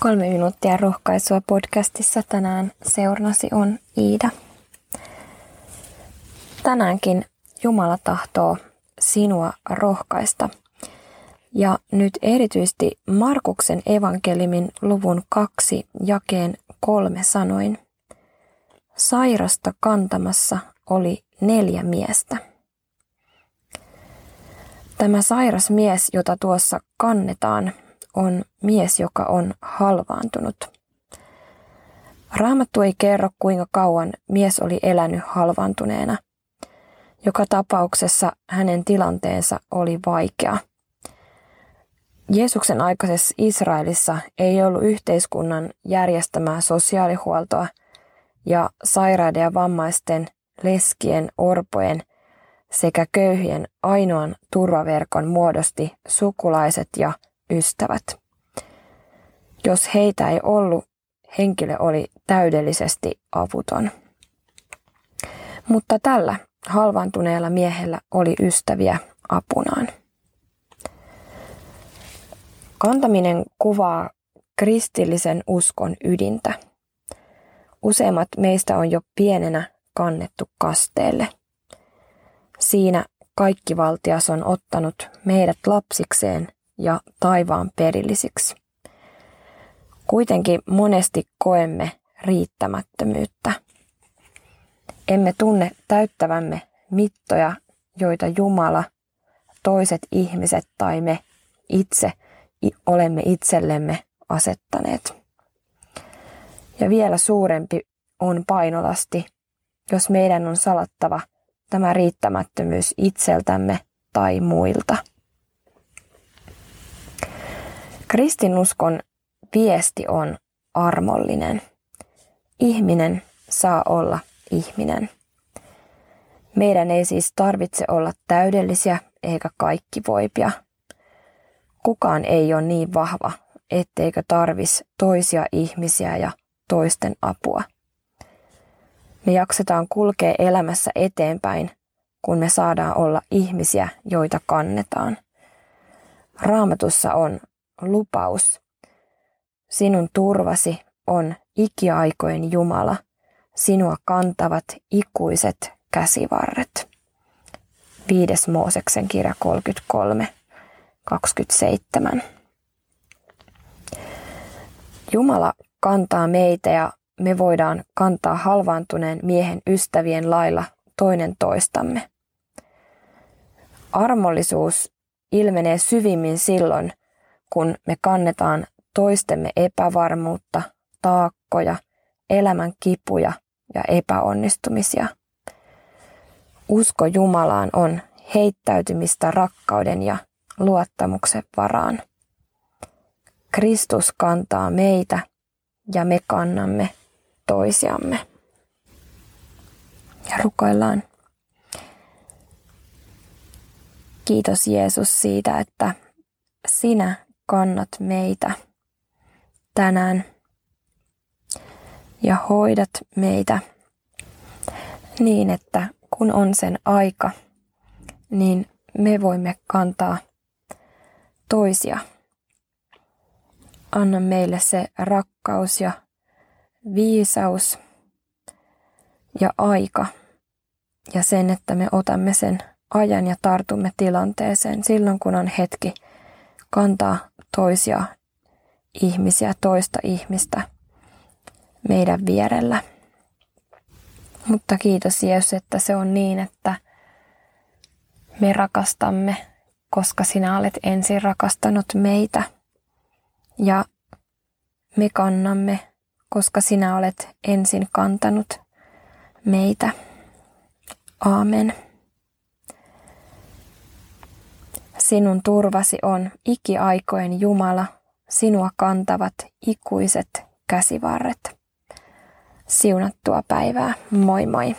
Kolme minuuttia rohkaisua podcastissa tänään seurnasi on Iida. Tänäänkin Jumala tahtoo sinua rohkaista. Ja nyt erityisesti Markuksen evankelimin luvun kaksi jakeen kolme sanoin. Sairasta kantamassa oli neljä miestä. Tämä sairas mies, jota tuossa kannetaan, on mies, joka on halvaantunut. Raamattu ei kerro, kuinka kauan mies oli elänyt halvaantuneena. Joka tapauksessa hänen tilanteensa oli vaikea. Jeesuksen aikaisessa Israelissa ei ollut yhteiskunnan järjestämää sosiaalihuoltoa ja sairaiden ja vammaisten, leskien, orpojen sekä köyhien ainoan turvaverkon muodosti sukulaiset ja ystävät. Jos heitä ei ollut, henkilö oli täydellisesti avuton. Mutta tällä halvaantuneella miehellä oli ystäviä apunaan. Kantaminen kuvaa kristillisen uskon ydintä. Useimmat meistä on jo pienenä kannettu kasteelle. Siinä kaikki valtias on ottanut meidät lapsikseen ja taivaan perillisiksi. Kuitenkin monesti koemme riittämättömyyttä. Emme tunne täyttävämme mittoja, joita Jumala, toiset ihmiset tai me itse olemme itsellemme asettaneet. Ja vielä suurempi on painolasti, jos meidän on salattava tämä riittämättömyys itseltämme tai muilta. Kristinuskon viesti on armollinen. Ihminen saa olla ihminen. Meidän ei siis tarvitse olla täydellisiä eikä kaikki voipia. Kukaan ei ole niin vahva, etteikö tarvis toisia ihmisiä ja toisten apua. Me jaksetaan kulkea elämässä eteenpäin, kun me saadaan olla ihmisiä, joita kannetaan. Raamatussa on lupaus. Sinun turvasi on ikiaikojen Jumala, sinua kantavat ikuiset käsivarret. Viides Mooseksen kirja 33, 27. Jumala kantaa meitä ja me voidaan kantaa halvaantuneen miehen ystävien lailla toinen toistamme. Armollisuus ilmenee syvimmin silloin, kun me kannetaan toistemme epävarmuutta, taakkoja, elämän kipuja ja epäonnistumisia. Usko Jumalaan on heittäytymistä rakkauden ja luottamuksen varaan. Kristus kantaa meitä ja me kannamme toisiamme. Ja rukoillaan. Kiitos Jeesus siitä, että sinä kannat meitä tänään ja hoidat meitä niin, että kun on sen aika, niin me voimme kantaa toisia. Anna meille se rakkaus ja viisaus ja aika ja sen, että me otamme sen ajan ja tartumme tilanteeseen silloin, kun on hetki kantaa toisia ihmisiä, toista ihmistä meidän vierellä. Mutta kiitos Jeesus, että se on niin, että me rakastamme, koska sinä olet ensin rakastanut meitä. Ja me kannamme, koska sinä olet ensin kantanut meitä. Aamen. Sinun turvasi on ikiaikojen Jumala, sinua kantavat ikuiset käsivarret. Siunattua päivää, moi moi!